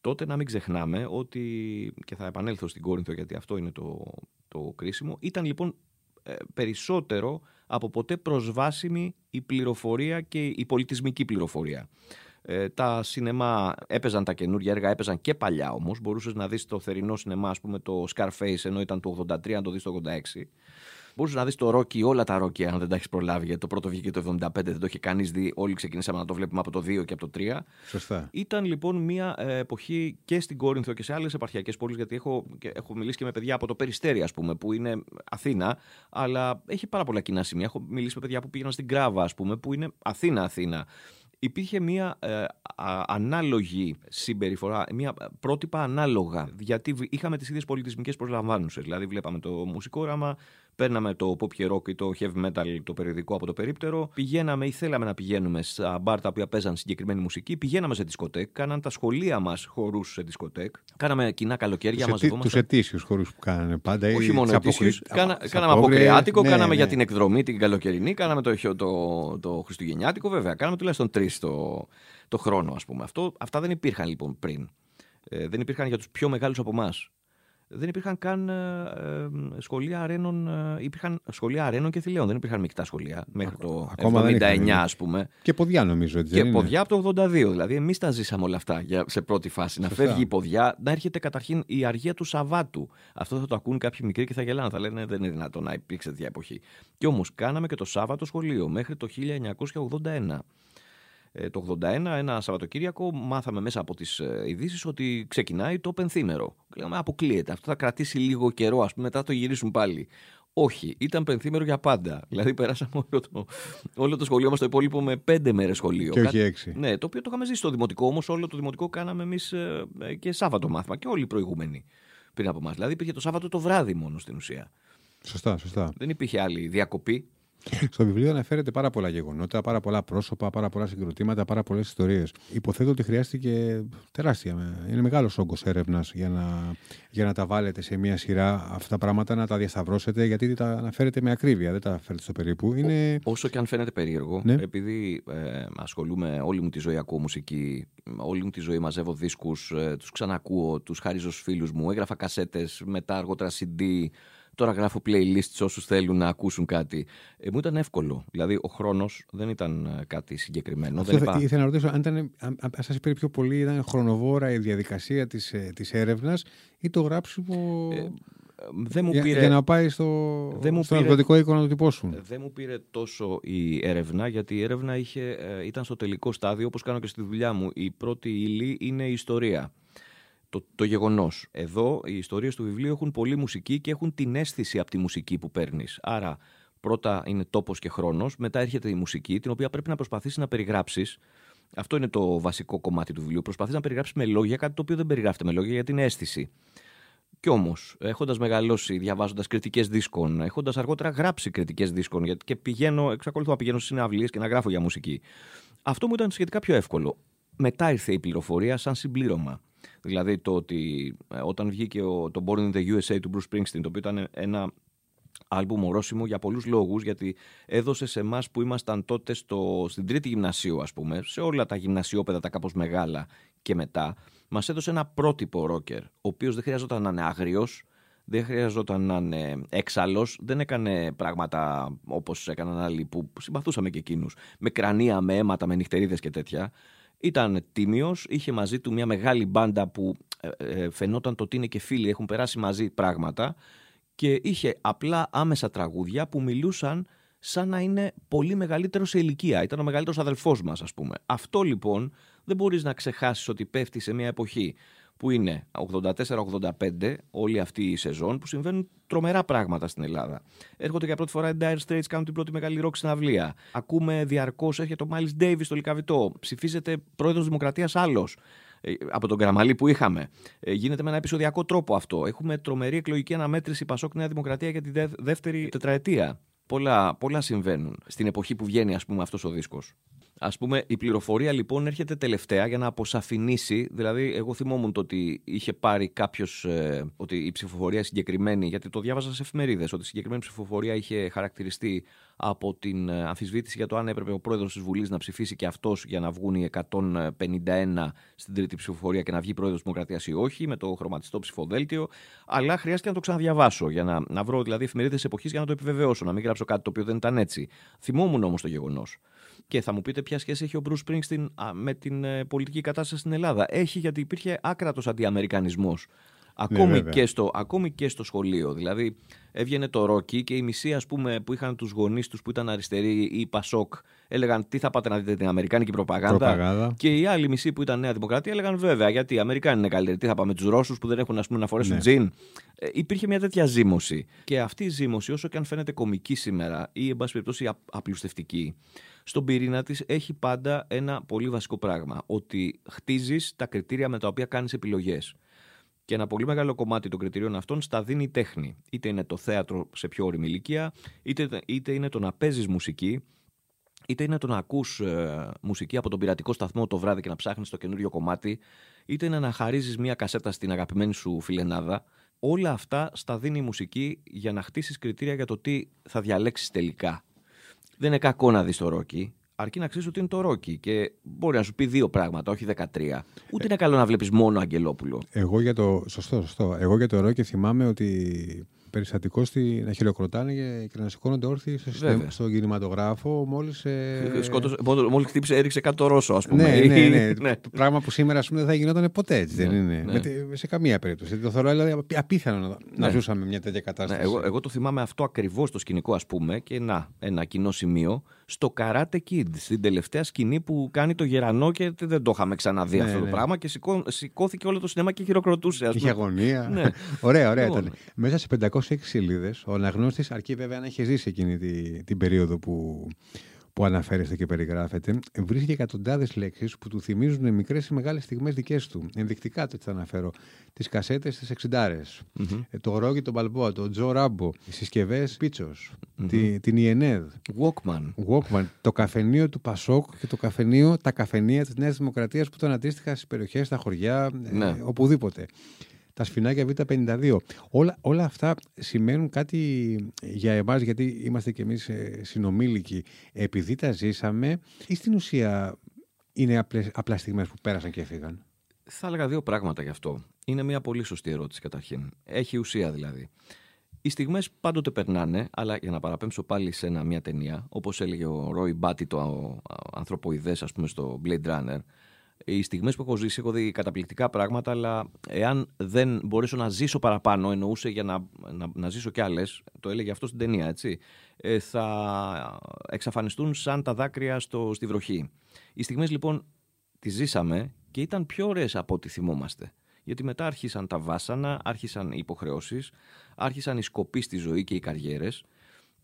τότε να μην ξεχνάμε ότι, και θα επανέλθω στην Κόρινθο γιατί αυτό είναι το, το κρίσιμο, ήταν λοιπόν ε, περισσότερο από ποτέ προσβάσιμη η πληροφορία και η πολιτισμική πληροφορία. Ε, τα σινεμά έπαιζαν τα καινούργια έργα, έπαιζαν και παλιά όμως. Μπορούσες να δεις το θερινό σινεμά, ας πούμε, το Scarface, ενώ ήταν το 83, να το δεις το 86. Μπορούσες να δεις το Rocky, όλα τα Rocky, αν δεν τα έχεις προλάβει. Γιατί το πρώτο βγήκε το 75, δεν το είχε κανείς δει. Όλοι ξεκινήσαμε να το βλέπουμε από το 2 και από το 3. Σωστά. Ήταν λοιπόν μια ε, εποχή και στην Κόρινθο και σε άλλες επαρχιακές πόλεις, γιατί έχω, έχω μιλήσει και με παιδιά από το Περιστέρι, ας πούμε, που είναι Αθήνα, αλλά έχει πάρα πολλά κοινά σημεία. Έχω μιλήσει με παιδιά που πήγαιναν στην Κράβα, ας πούμε, που είναι Αθήνα-Αθήνα υπήρχε μια ε, ανάλογη συμπεριφορά, μια πρότυπα ανάλογα. Γιατί είχαμε τις ίδιες πολιτισμικές προσλαμβάνουσες. Δηλαδή, βλέπαμε το μουσικό όραμα, παίρναμε το pop και rock ή το heavy metal, το περιοδικό από το περίπτερο, πηγαίναμε ή θέλαμε να πηγαίνουμε στα μπαρ τα οποία παίζαν συγκεκριμένη μουσική, πηγαίναμε σε δισκοτέκ, κάναν τα σχολεία μας χορούς σε δισκοτέκ, κάναμε κοινά καλοκαίρια, μαζευόμαστε. Τους ετήσιους χορούς που κάνανε πάντα. Όχι μόνο ετήσιους. Κάνα, κάναμε αποκριάτικο, ναι, κάναμε ναι. για την εκδρομή την καλοκαιρινή, κάναμε το, το, το Χριστουγεννιάτικο, βέβαια. Κάναμε τουλάχιστον τρεις το, το χρόνο, ας πούμε. Αυτό, αυτά δεν υπήρχαν λοιπόν πριν. Ε, δεν υπήρχαν για τους πιο μεγάλους από εμάς δεν υπήρχαν καν ε, ε, σχολεία αρένων. Ε, υπήρχαν σχολεία αρένων και θηλαίων. Δεν υπήρχαν μεικτά σχολεία μέχρι το 1979, ας πούμε. Και ποδιά, νομίζω. Έτσι, και ποδιά από το 82. Δηλαδή, εμείς τα ζήσαμε όλα αυτά για, σε πρώτη φάση. Να φεύγει η ποδιά, να έρχεται καταρχήν η αργία του Σαββάτου. Αυτό θα το ακούν κάποιοι μικροί και θα γελάνε. Θα λένε δεν είναι δυνατόν να υπήρξε τέτοια εποχή. Και όμως κάναμε και το Σάββατο σχολείο μέχρι το 1981. Ε, το 81, ένα Σαββατοκύριακο, μάθαμε μέσα από τις ε, ειδήσεις ότι ξεκινάει το πενθήμερο. Λέμε, αποκλείεται. Αυτό θα κρατήσει λίγο καιρό, ας πούμε, μετά το γυρίσουν πάλι. Όχι, ήταν πενθήμερο για πάντα. Δηλαδή, περάσαμε όλο το, όλο το σχολείο μας το υπόλοιπο με πέντε μέρες σχολείο. Και όχι έξι. Ναι, το οποίο το είχαμε ζήσει στο δημοτικό, όμως όλο το δημοτικό κάναμε εμείς ε, και Σάββατο μάθημα και όλοι οι προηγούμενοι πριν από εμά. Δηλαδή, υπήρχε το Σάββατο το βράδυ μόνο στην ουσία. Σωστά, σωστά. Δεν υπήρχε άλλη διακοπή. Στο βιβλίο αναφέρεται πάρα πολλά γεγονότα, πάρα πολλά πρόσωπα, πάρα πολλά συγκροτήματα, πάρα πολλές ιστορίες. Υποθέτω ότι χρειάστηκε τεράστια. Είναι μεγάλος όγκος έρευνας για να, για να τα βάλετε σε μια σειρά αυτά τα πράγματα, να τα διασταυρώσετε, γιατί τα αναφέρετε με ακρίβεια, δεν τα αναφέρετε στο περίπου. Είναι... όσο και αν φαίνεται περίεργο, ναι. επειδή ε, ασχολούμαι όλη μου τη ζωή, ακούω μουσική, όλη μου τη ζωή μαζεύω δίσκους, ε, τους ξανακούω, τους χάριζω στους φίλους μου, έγραφα κασέτες, μετά αργότερα CD. Τώρα γράφω playlist σε όσους θέλουν να ακούσουν κάτι. Ε, μου ήταν εύκολο. Δηλαδή, ο χρόνος δεν ήταν ε, κάτι συγκεκριμένο. Αυτό δεν ήθελα να ρωτήσω, αν, ήταν, αν, αν σας πήρε πιο πολύ, ήταν χρονοβόρα η διαδικασία της της ε, έρευνας ή το γράψιμο. Ε, δεν μου πήρε... για, να πάει στο, δεν μου στο πήρε... οίκο να το τυπώσουν; Δεν μου πήρε τόσο η έρευνα, γιατί η έρευνα είχε, ήταν στο τελικό στάδιο, όπως κάνω και στη δουλειά μου. Η πρώτη ύλη είναι η ιστορία το, το γεγονός. Εδώ οι ιστορίες του βιβλίου έχουν πολύ μουσική και έχουν την αίσθηση από τη μουσική που παίρνεις. Άρα, πρώτα είναι τόπος και χρόνος, μετά έρχεται η μουσική, την οποία πρέπει να προσπαθήσεις να περιγράψεις. Αυτό είναι το βασικό κομμάτι του βιβλίου. Προσπαθείς να περιγράψεις με λόγια κάτι το οποίο δεν περιγράφεται με λόγια για την αίσθηση. Κι όμως, έχοντας μεγαλώσει, διαβάζοντας κριτικές δίσκων, έχοντας αργότερα γράψει κριτικές δίσκων, γιατί και πηγαίνω, εξακολουθώ να πηγαίνω στις συναυλίες και να γράφω για μουσική. Αυτό μου ήταν σχετικά πιο εύκολο. Μετά ήρθε η πληροφορία σαν συμπλήρωμα. Δηλαδή το ότι ε, όταν βγήκε ο, το Born in the USA του Bruce Springsteen, το οποίο ήταν ένα άλμπουμ ορόσημο για πολλούς λόγους, γιατί έδωσε σε εμάς που ήμασταν τότε στο, στην τρίτη γυμνασίου, ας πούμε, σε όλα τα γυμνασιόπεδα τα κάπως μεγάλα και μετά, μας έδωσε ένα πρότυπο ρόκερ, ο οποίος δεν χρειαζόταν να είναι άγριος, δεν χρειαζόταν να είναι έξαλλος, δεν έκανε πράγματα όπως έκαναν άλλοι που συμπαθούσαμε και εκείνους. Με κρανία, με αίματα, με νυχτερίδες και τέτοια. Ήταν τίμιος, είχε μαζί του μια μεγάλη μπάντα που ε, ε, φαινόταν το ότι είναι και φίλοι, έχουν περάσει μαζί πράγματα και είχε απλά άμεσα τραγούδια που μιλούσαν σαν να είναι πολύ μεγαλύτερο σε ηλικία. Ήταν ο μεγαλύτερος αδελφός μας, ας πούμε. Αυτό λοιπόν δεν μπορείς να ξεχάσεις ότι πέφτει σε μια εποχή που είναι 84-85, όλη αυτή η σεζόν, που συμβαίνουν τρομερά πράγματα στην Ελλάδα. Έρχονται για πρώτη φορά οι Dire Straits, κάνουν την πρώτη μεγάλη ρόξη συναυλία. Ακούμε διαρκώς, έρχεται ο Miles Davis στο Λικαβιτό. Ψηφίζεται πρόεδρος Δημοκρατίας άλλος ε, από τον Καραμαλή που είχαμε. Ε, γίνεται με ένα επεισοδιακό τρόπο αυτό. Έχουμε τρομερή εκλογική αναμέτρηση Πασόκ Νέα Δημοκρατία για τη δεύτερη τετραετία. Πολλά, πολλά συμβαίνουν στην εποχή που βγαίνει ας πούμε αυτός ο δίσκος. Α πούμε, η πληροφορία λοιπόν έρχεται τελευταία για να αποσαφηνίσει. Δηλαδή, εγώ θυμόμουν το ότι είχε πάρει κάποιος. Ε, ότι η ψηφοφορία συγκεκριμένη, γιατί το διάβαζα σε εφημερίδες, ότι η συγκεκριμένη ψηφοφορία είχε χαρακτηριστεί από την ε, αμφισβήτηση για το αν έπρεπε ο πρόεδρος της Βουλής να ψηφίσει και αυτός για να βγουν οι 151 στην τρίτη ψηφοφορία και να βγει πρόεδρος Δημοκρατίας ή όχι, με το χρωματιστό ψηφοδέλτιο. Αλλά χρειάστηκε να το ξαναδιαβάσω για να, να βρω δηλαδή εφημερίδες εποχής για να το επιβεβαιώσω, να μην γράψω κάτι το οποίο δεν ήταν έτσι. Θυμόμουν όμως το γεγονός. Και θα μου πείτε ποια σχέση έχει ο Μπρου Σπρίνγκστιν με την ε, πολιτική κατάσταση στην Ελλάδα. Έχει γιατί υπήρχε άκρατος αντιαμερικανισμός. Ακόμη, ναι, και στο, ακόμη και στο σχολείο. Δηλαδή, έβγαινε το Ρόκι και οι μισοί ας πούμε, που είχαν τους γονείς τους που ήταν αριστεροί ή Πασόκ έλεγαν τι θα πάτε να δείτε την Αμερικάνικη προπαγάνδα; προπαγάνδα. Και οι άλλοι μισοί που ήταν Νέα Δημοκρατία έλεγαν βέβαια γιατί οι Αμερικάνοι είναι καλύτεροι. Τι θα πάμε τους Ρώσους που δεν έχουν ας πούμε, να φορέσουν ναι. τζιν; Ε, υπήρχε μια τέτοια ζήμωση. Και αυτή η ζήμωση, όσο και αν φαίνεται κομική σήμερα ή εν πάση περιπτώσει απλουστευτική, στον πυρήνα της έχει πάντα ένα πολύ βασικό πράγμα. Ότι χτίζεις τα κριτήρια με τα οποία κάνεις επιλογές. Και ένα πολύ μεγάλο κομμάτι των κριτηρίων αυτών στα δίνει η τέχνη. Είτε είναι το θέατρο σε πιο όρημη ηλικία, είτε, είτε είναι το να παίζεις μουσική, είτε είναι το να ακούς ε, μουσική από τον πειρατικό σταθμό το βράδυ και να ψάχνεις το καινούριο κομμάτι, είτε είναι να χαρίζεις μία κασέτα στην αγαπημένη σου φιλενάδα. Όλα αυτά στα δίνει η μουσική για να χτίσεις κριτήρια για το τι θα διαλέξεις τελικά. Δεν είναι κακό να δεις το ρόκι αρκεί να ξέρεις ότι είναι το Ρόκι και μπορεί να σου πει δύο πράγματα, όχι 13. Ούτε είναι καλό να βλέπεις μόνο Αγγελόπουλο. Εγώ για το. Σωστό, σωστό. Εγώ για το Ρόκι θυμάμαι ότι περιστατικό στη, να χειροκροτάνε και, να σηκώνονται όρθιοι στο, στο κινηματογράφο μόλις. Ε... Μόλι χτύπησε, έριξε κάτω το Ρώσο, ας πούμε. Ναι, ναι, ναι. ναι. Πράγμα που σήμερα πούμε, δεν θα γινόταν ποτέ έτσι, δεν ναι, είναι. Ναι. σε καμία περίπτωση. Το θεωρώ δηλαδή, απίθανο να, να ζούσαμε μια τέτοια κατάσταση. εγώ, εγώ το θυμάμαι αυτό ακριβώς το σκηνικό, ας πούμε, και να, ένα κοινό σημείο στο Karate Kid, στην τελευταία σκηνή που κάνει το γερανό και δεν το είχαμε ξαναδεί αυτό το πράγμα και σηκώθηκε όλο το σινέμα και χειροκροτούσε. Είχε αγωνία. ναι. ωραία, ωραία λοιπόν. ήταν. Μέσα σε 500 26 σελίδες. Ο αναγνώστης, αρκεί βέβαια να έχει ζήσει εκείνη τη, την περίοδο που, που αναφέρεστε και περιγράφεται, βρίσκει εκατοντάδες λέξεις που του θυμίζουν μικρές ή μεγάλες στιγμές δικές του. Ενδεικτικά το θα αναφέρω. Τις κασέτες της εξιντάρες, mm-hmm. το Ρόγκι τον Παλμπόα, το Τζο Ράμπο, τι συσκευές Πίτσος, mm-hmm. τη, την Ιενέδ. Walkman. Walkman. Το καφενείο του Πασόκ και το καφενείο, τα καφενεία της Νέας Δημοκρατίας που ήταν αντίστοιχα στις περιοχές, στα χωριά, ναι. ε, οπουδήποτε τα σφινάκια Β52. Όλα, όλα αυτά σημαίνουν κάτι για εμάς, γιατί είμαστε κι εμείς ε, συνομήλικοι, επειδή τα ζήσαμε, ή στην ουσία είναι απλές, απλά στιγμές που πέρασαν και έφυγαν; Θα έλεγα δύο πράγματα γι' αυτό. Είναι μια πολύ σωστή ερώτηση καταρχήν. Έχει ουσία δηλαδή. Οι στιγμές πάντοτε περνάνε, αλλά για να παραπέμψω πάλι σε ένα, μια ταινία, όπως έλεγε ο Ρόι Μπάτι, το ανθρωποειδές, ας πούμε, στο Blade Runner, οι στιγμές που έχω ζήσει, έχω δει καταπληκτικά πράγματα, αλλά εάν δεν μπορέσω να ζήσω παραπάνω, εννοούσε για να, να, να ζήσω κι άλλες, το έλεγε αυτό στην ταινία, έτσι, ε, θα εξαφανιστούν σαν τα δάκρυα στο, στη βροχή. Οι στιγμές λοιπόν τις ζήσαμε και ήταν πιο ωραίες από ό,τι θυμόμαστε. Γιατί μετά άρχισαν τα βάσανα, άρχισαν οι υποχρεώσεις, άρχισαν οι σκοποί στη ζωή και οι καριέρες.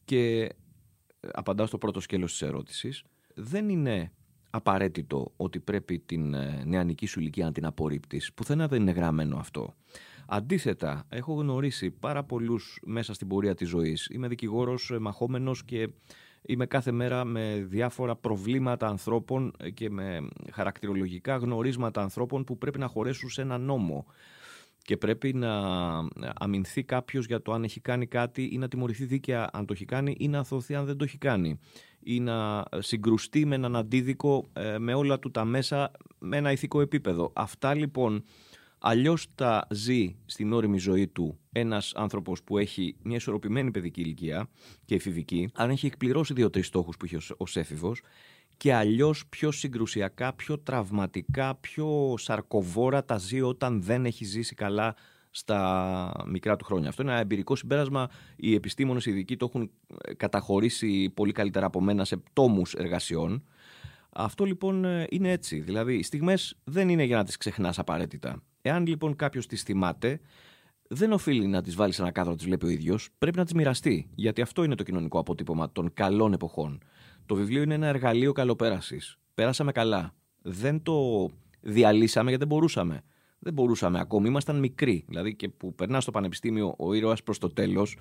Και ε, απαντάω στο πρώτο σκέλος της ερώτησης, δεν είναι απαραίτητο ότι πρέπει την ε, νεανική σου ηλικία να την απορρίπτεις. Πουθενά δεν είναι γραμμένο αυτό. Αντίθετα, έχω γνωρίσει πάρα πολλούς μέσα στην πορεία της ζωής. Είμαι δικηγόρος, ε, μαχόμενος και είμαι κάθε μέρα με διάφορα προβλήματα ανθρώπων ε, και με χαρακτηρολογικά γνωρίσματα ανθρώπων που πρέπει να χωρέσουν σε ένα νόμο και πρέπει να αμυνθεί κάποιος για το αν έχει κάνει κάτι ή να τιμωρηθεί δίκαια αν το έχει κάνει ή να αθωθεί αν δεν το έχει κάνει ή να συγκρουστεί με έναν αντίδικο ε, με όλα του τα μέσα με ένα ηθικό επίπεδο. Αυτά λοιπόν αλλιώς τα ζει στην όρημη ζωή του ένας άνθρωπος που έχει μια ισορροπημένη παιδική ηλικία και εφηβική, αν έχει εκπληρώσει δύο-τρεις στόχους που έχει ως έφηβος και αλλιώς πιο συγκρουσιακά, πιο τραυματικά, πιο σαρκοβόρα τα ζει όταν δεν έχει ζήσει καλά στα μικρά του χρόνια. Αυτό είναι ένα εμπειρικό συμπέρασμα. Οι επιστήμονες οι ειδικοί το έχουν ε, καταχωρήσει πολύ καλύτερα από μένα σε τόμου εργασιών. Αυτό λοιπόν ε, είναι έτσι. Δηλαδή, οι στιγμές δεν είναι για να τις ξεχνάς απαραίτητα. Εάν λοιπόν κάποιος τις θυμάται, δεν οφείλει να τις βάλεις σε ένα κάδρο, τις βλέπει ο ίδιος. Πρέπει να τις μοιραστεί. Γιατί αυτό είναι το κοινωνικό αποτύπωμα των καλών εποχών. Το βιβλίο είναι ένα εργαλείο καλοπέρασης. Πέρασαμε καλά. Δεν το διαλύσαμε γιατί δεν μπορούσαμε δεν μπορούσαμε ακόμη, ήμασταν μικροί. Δηλαδή και που περνάς στο πανεπιστήμιο ο ήρωας προς το τέλος,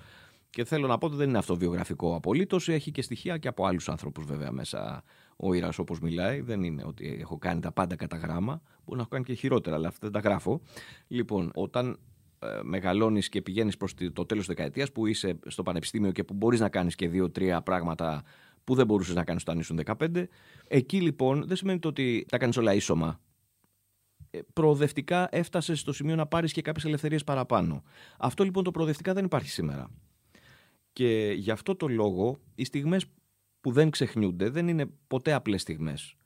Και θέλω να πω ότι δεν είναι αυτοβιογραφικό απολύτως. Έχει και στοιχεία και από άλλους άνθρωπους βέβαια μέσα ο Ήρα όπως μιλάει. Δεν είναι ότι έχω κάνει τα πάντα κατά γράμμα. Μπορεί να έχω κάνει και χειρότερα, αλλά αυτά δεν τα γράφω. Λοιπόν, όταν ε, μεγαλώνεις και πηγαίνεις προς το τέλος της δεκαετίας που είσαι στο πανεπιστήμιο και που μπορείς να κάνεις και δύο-τρία πράγματα που δεν μπορούσες να κάνεις όταν ήσουν 15. Εκεί λοιπόν δεν σημαίνει το ότι τα κάνεις όλα ίσωμα. Ε, προοδευτικά έφτασε στο σημείο να πάρεις και κάποιες ελευθερίες παραπάνω. Αυτό λοιπόν το προοδευτικά δεν υπάρχει σήμερα. Και γι' αυτό το λόγο οι στιγμές που δεν ξεχνιούνται δεν είναι ποτέ απλές στιγμές.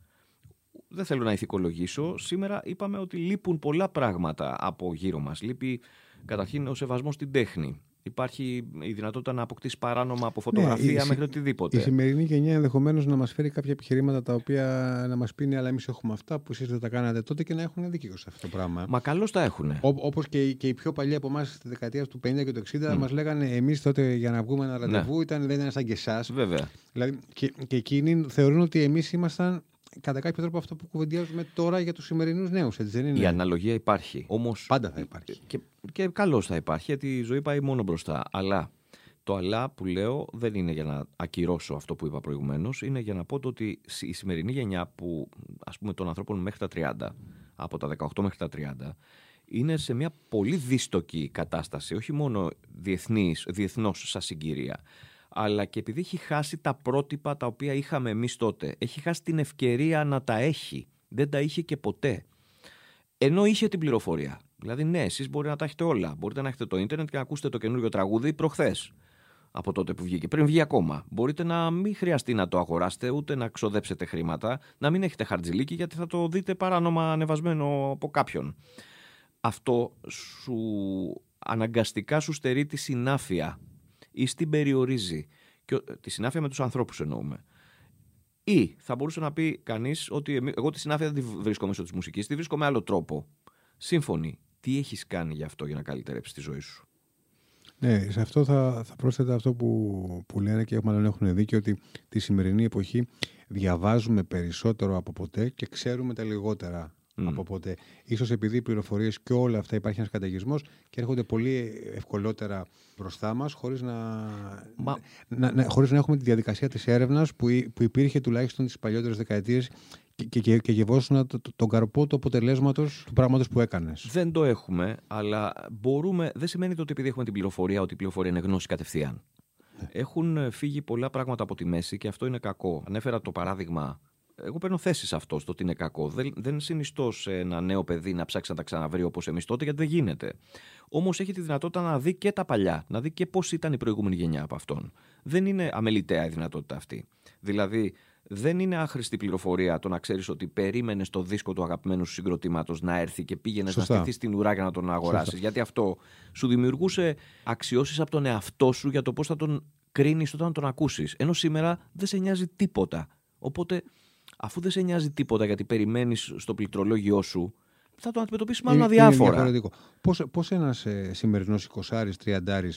Δεν θέλω να ηθικολογήσω. Σήμερα είπαμε ότι λείπουν πολλά πράγματα από γύρω μας. Λείπει καταρχήν ο σεβασμός στην τέχνη υπάρχει η δυνατότητα να αποκτήσει παράνομα από ναι, φωτογραφία ναι, μέχρι οτιδήποτε. Η σημερινή γενιά ενδεχομένως να μας φέρει κάποια επιχειρήματα τα οποία να μας πει, «Ναι, αλλά εμείς έχουμε αυτά που εσείς δεν τα κάνατε τότε και να έχουν δίκιο σε αυτό το πράγμα. Μα καλώς τα έχουν. Όπως και, και οι πιο παλιοί από εμάς στη δεκαετία του 50 και του 60 mm. μας λέγανε εμείς τότε για να βγούμε ένα ραντεβού ναι. ήταν, δεν ήταν σαν και εσάς. Βέβαια. Δηλαδή, και, και εκείνοι θεωρούν ότι εμείς ήμασταν κατά κάποιο τρόπο αυτό που κουβεντιάζουμε τώρα για τους σημερινούς νέους, έτσι δεν είναι; Η αναλογία υπάρχει. Όμως, Πάντα θα υπάρχει. Και, και καλώς θα υπάρχει, γιατί η ζωή πάει μόνο μπροστά. Αλλά το αλλά που λέω δεν είναι για να ακυρώσω αυτό που είπα προηγουμένως, είναι για να πω το ότι η σημερινή γενιά που ας πούμε των ανθρώπων μέχρι τα 30, από τα 18 μέχρι τα 30, είναι σε μια πολύ δίστοκη κατάσταση, όχι μόνο διεθνής, διεθνώς σαν συγκυρία, αλλά και επειδή έχει χάσει τα πρότυπα τα οποία είχαμε εμείς τότε. Έχει χάσει την ευκαιρία να τα έχει. Δεν τα είχε και ποτέ. Ενώ είχε την πληροφορία. Δηλαδή, ναι, εσείς μπορεί να τα έχετε όλα. Μπορείτε να έχετε το ίντερνετ και να ακούσετε το καινούριο τραγούδι προχθές. Από τότε που βγήκε. Πριν βγει ακόμα. Μπορείτε να μην χρειαστεί να το αγοράσετε ούτε να ξοδέψετε χρήματα. Να μην έχετε χαρτζηλίκι γιατί θα το δείτε παράνομα ανεβασμένο από κάποιον. Αυτό σου αναγκαστικά σου στερεί τη συνάφεια ή στην περιορίζει. Και, τη συνάφεια με τους ανθρώπους εννοούμε. Ή θα μπορούσε να πει κανείς ότι εγώ τη συνάφεια δεν τη βρίσκω μέσω της μουσικής, τη βρίσκω με άλλο τρόπο. Σύμφωνοι. Τι έχεις κάνει γι' αυτό για να καλυτερέψεις τη ζωή σου; Ναι, σε αυτό θα, θα πρόσθετα αυτό που, που λένε και μάλλον έχουν δίκιο ότι τη σημερινή εποχή διαβάζουμε περισσότερο από ποτέ και ξέρουμε τα λιγότερα Mm. Από οπότε, ίσως επειδή οι πληροφορίες και όλα αυτά υπάρχει ένας καταιγισμός και έρχονται πολύ ευκολότερα μπροστά μας, χωρίς να, Μα... να, να, χωρίς να έχουμε τη διαδικασία της έρευνας που, που υπήρχε τουλάχιστον τις παλιότερες δεκαετίες και, και, και, και γευόσουν το, το, τον καρπό του αποτελέσματος του πράγματος που έκανες. Δεν το έχουμε, αλλά μπορούμε. Δεν σημαίνει το ότι επειδή έχουμε την πληροφορία, ότι η πληροφορία είναι γνώση κατευθείαν. Ναι. Έχουν φύγει πολλά πράγματα από τη μέση και αυτό είναι κακό. Ανέφερα το παράδειγμα εγώ παίρνω θέση σε αυτό, στο ότι είναι κακό. Δεν, δεν συνιστώ σε ένα νέο παιδί να ψάξει να τα ξαναβρει όπως εμείς τότε, γιατί δεν γίνεται. Όμως έχει τη δυνατότητα να δει και τα παλιά, να δει και πώς ήταν η προηγούμενη γενιά από αυτόν. Δεν είναι αμεληταία η δυνατότητα αυτή. Δηλαδή, δεν είναι άχρηστη πληροφορία το να ξέρεις ότι περίμενες το δίσκο του αγαπημένου σου συγκροτήματος να έρθει και πήγαινες να στηθεί στην ουρά για να τον αγοράσεις. Γιατί αυτό σου δημιουργούσε αξιώσεις από τον εαυτό σου για το πώς θα τον κρίνεις όταν τον ακούσεις. Ενώ σήμερα δεν σε νοιάζει τίποτα. Οπότε αφού δεν σε νοιάζει τίποτα γιατί περιμένεις στο πληκτρολόγιο σου, θα το αντιμετωπίσεις μάλλον αδιάφορα. Πώς ένας ε, σημερινός 20 30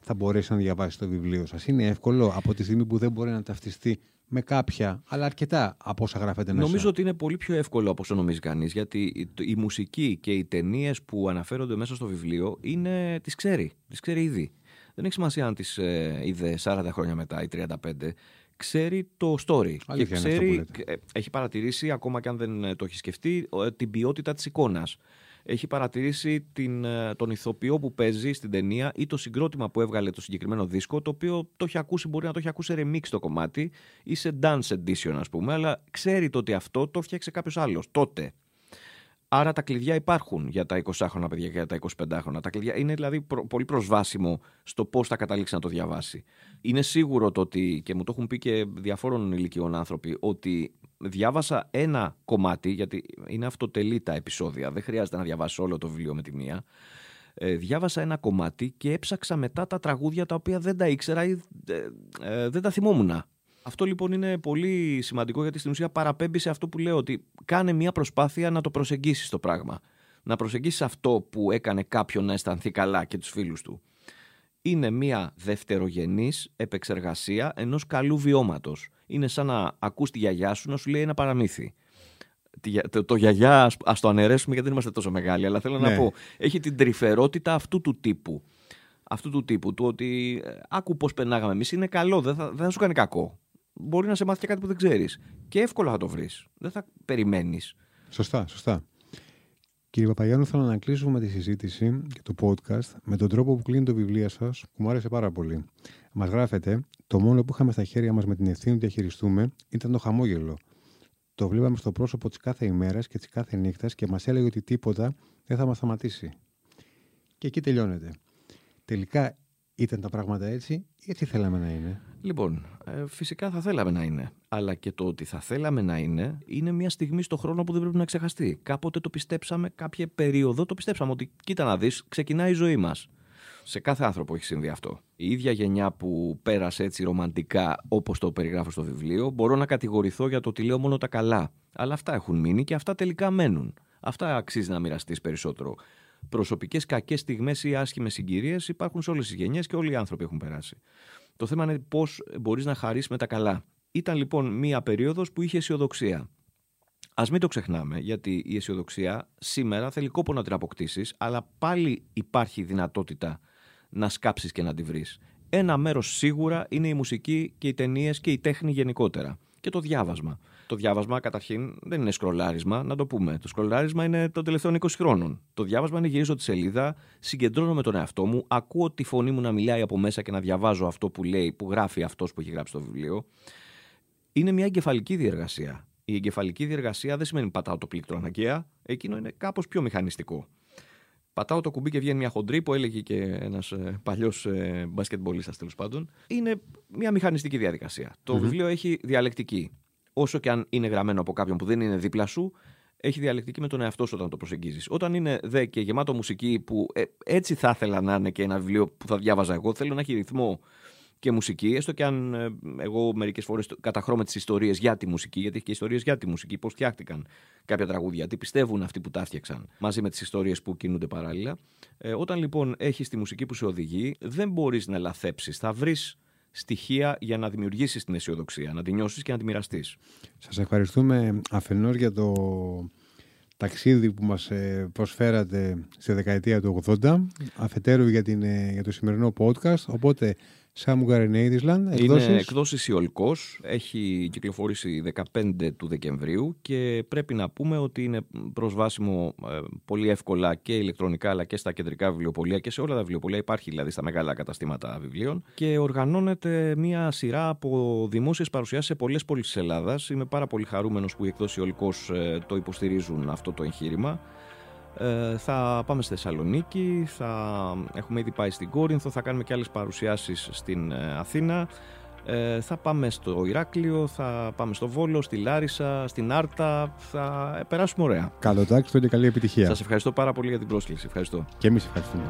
θα μπορέσει να διαβάσει το βιβλίο σας, Είναι εύκολο από τη στιγμή που δεν μπορεί να ταυτιστεί με κάποια, αλλά αρκετά από όσα γράφεται μέσα; Νομίζω ότι είναι πολύ πιο εύκολο από όσο νομίζει κανείς, γιατί η μουσική και οι ταινίες που αναφέρονται μέσα στο βιβλίο είναι, τις ξέρει, τις ξέρει ήδη. Δεν έχει σημασία αν τις ε, είδε 40 χρόνια μετά ή 35 ξέρει το story. και ξέρει, ε, έχει παρατηρήσει, ακόμα και αν δεν ε, το έχει σκεφτεί, ε, την ποιότητα της εικόνας. Έχει παρατηρήσει την, τον ηθοποιό που παίζει στην ταινία ή το συγκρότημα που έβγαλε το συγκεκριμένο δίσκο, το οποίο το έχει ακούσει, μπορεί να το έχει ακούσει remix το κομμάτι ή σε dance edition ας πούμε, αλλά ξέρει το ότι αυτό το φτιάξε κάποιος άλλος τότε. Άρα τα κλειδιά υπάρχουν για τα 20χρονα παιδιά και για τα 25χρονα. Τα κλειδιά είναι δηλαδή πολύ προσβάσιμο στο πώς θα καταλήξει να το διαβάσει. Είναι σίγουρο το ότι, και μου το έχουν πει και διαφόρων ηλικιών άνθρωποι, ότι διάβασα ένα κομμάτι, γιατί είναι αυτοτελή τα επεισόδια, δεν χρειάζεται να διαβάσει όλο το βιβλίο με τη μία. Ε, διάβασα ένα κομμάτι και έψαξα μετά τα τραγούδια τα οποία δεν τα ήξερα ή ε, ε, δεν τα θυμόμουν. Αυτό λοιπόν είναι πολύ σημαντικό γιατί στην ουσία παραπέμπει σε αυτό που λέω ότι κάνε μια προσπάθεια να το προσεγγίσεις το πράγμα. Να προσεγγίσεις αυτό που έκανε κάποιον να αισθανθεί καλά και τους φίλους του. Είναι μια δευτερογενής επεξεργασία ενός καλού βιώματος. Είναι σαν να ακούς τη γιαγιά σου να σου λέει ένα παραμύθι. Το, το γιαγιά, ας το αναιρέσουμε γιατί δεν είμαστε τόσο μεγάλοι, αλλά θέλω να ναι. πω, έχει την τρυφερότητα αυτού του τύπου αυτού του τύπου, του ότι ε, άκου πώς περνάγαμε εμείς, είναι καλό, δεν θα, δεν θα σου κάνει κακό. Μπορεί να σε μάθει και κάτι που δεν ξέρεις. Και εύκολα θα το βρεις. Δεν θα περιμένεις. Σωστά, σωστά. Κύριε Παπαγιάννου, θέλω να κλείσουμε τη συζήτηση και το podcast με τον τρόπο που κλείνει το βιβλίο σας, που μου άρεσε πάρα πολύ. Μας γράφετε, το μόνο που είχαμε στα χέρια μας με την ευθύνη να διαχειριστούμε ήταν το χαμόγελο. Το βλέπαμε στο πρόσωπο της κάθε ημέρας και της κάθε νύχτας και μας έλεγε ότι τίποτα δεν θα μας σταματήσει. Και εκεί τελειώνεται. Τελικά ήταν τα πράγματα έτσι ή έτσι θέλαμε να είναι. Λοιπόν, ε, φυσικά θα θέλαμε να είναι. Αλλά και το ότι θα θέλαμε να είναι, είναι μια στιγμή στο χρόνο που δεν πρέπει να ξεχαστεί. Κάποτε το πιστέψαμε, κάποια περίοδο το πιστέψαμε ότι κοίτα να δεις, ξεκινάει η ζωή μας. Σε κάθε άνθρωπο έχει συμβεί αυτό. Η ίδια γενιά που πέρασε έτσι ρομαντικά όπως το περιγράφω στο βιβλίο, μπορώ να κατηγορηθώ για το ότι λέω μόνο τα καλά. Αλλά αυτά έχουν μείνει και αυτά τελικά μένουν. Αυτά αξίζει να μοιραστείς περισσότερο. Προσωπικές κακές στιγμές ή άσχημες συγκυρίες υπάρχουν σε όλες τις γενιές και όλοι οι άνθρωποι έχουν περάσει. Το θέμα είναι πώς μπορείς να χαρίσει με τα καλά. Ήταν λοιπόν μία περίοδος που είχε αισιοδοξία. Α μην το ξεχνάμε, γιατί η αισιοδοξία σήμερα θέλει κόπο να την αποκτήσεις, αλλά πάλι υπάρχει δυνατότητα να σκάψεις και να τη βρεις. Ένα μέρος σίγουρα είναι η μουσική και οι ταινίες και η τέχνη γενικότερα. Και το διάβασμα. Το διάβασμα, καταρχήν, δεν είναι σκρολάρισμα, να το πούμε. Το σκρολάρισμα είναι των τελευταίων 20 χρόνων. Το διάβασμα είναι γυρίζω τη σελίδα, συγκεντρώνω με τον εαυτό μου, ακούω τη φωνή μου να μιλάει από μέσα και να διαβάζω αυτό που λέει, που γράφει αυτός που έχει γράψει το βιβλίο. Είναι μια εγκεφαλική διεργασία. Η εγκεφαλική διεργασία δεν σημαίνει πατάω το πλήκτρο αναγκαία, εκείνο είναι κάπως πιο μηχανιστικό. Πατάω το κουμπί και βγαίνει μια χοντρή που έλεγε και ένας ε, παλιός ε, μπασκετμπολίστας τέλος πάντων. Είναι μια μηχανιστική διαδικασία. Το βιβλίο έχει διαλεκτική όσο και αν είναι γραμμένο από κάποιον που δεν είναι δίπλα σου, έχει διαλεκτική με τον εαυτό σου όταν το προσεγγίζεις. Όταν είναι δε και γεμάτο μουσική που ε, έτσι θα ήθελα να είναι και ένα βιβλίο που θα διάβαζα εγώ, θέλω να έχει ρυθμό και μουσική, έστω και αν ε, εγώ μερικές φορές καταχρώ με τις ιστορίες για τη μουσική, γιατί έχει και ιστορίες για τη μουσική, πώς φτιάχτηκαν κάποια τραγούδια, τι πιστεύουν αυτοί που τα φτιάξαν, μαζί με τις ιστορίες που κινούνται παράλληλα. Ε, όταν λοιπόν έχεις τη μουσική που σε οδηγεί, δεν μπορείς να λαθέψεις. Θα βρεις στοιχεία για να δημιουργήσεις την αισιοδοξία, να την νιώσεις και να τη μοιραστείς. Σας ευχαριστούμε αφενός για το ταξίδι που μας ε, προσφέρατε στη δεκαετία του 80, αφετέρου για, την, ε, για το σημερινό podcast. Οπότε Σάμου Γκαρενέιδισλαν. Είναι εκδόσεις Ιολκό. Έχει κυκλοφορήσει 15 του Δεκεμβρίου και πρέπει να πούμε ότι είναι προσβάσιμο ε, πολύ εύκολα και ηλεκτρονικά αλλά και στα κεντρικά βιβλιοπολία και σε όλα τα βιβλιοπολία. Υπάρχει δηλαδή στα μεγάλα καταστήματα βιβλίων. Και οργανώνεται μια σειρά από δημόσιες παρουσιάσεις σε πολλές πόλεις της Ελλάδας. Είμαι πάρα πολύ χαρούμενος που οι εκδόσει Ιολκό ε, το υποστηρίζουν αυτό το εγχείρημα. Ε, θα πάμε στη Θεσσαλονίκη, θα έχουμε ήδη πάει στην Κόρινθο, θα κάνουμε και άλλες παρουσιάσεις στην ε, Αθήνα. Ε, θα πάμε στο Ηράκλειο, θα πάμε στο Βόλο, στη Λάρισα, στην Άρτα. Θα ε, περάσουμε ωραία. Καλό τάξη και καλή επιτυχία. Σας ευχαριστώ πάρα πολύ για την πρόσκληση. Ευχαριστώ. Και εμείς ευχαριστούμε.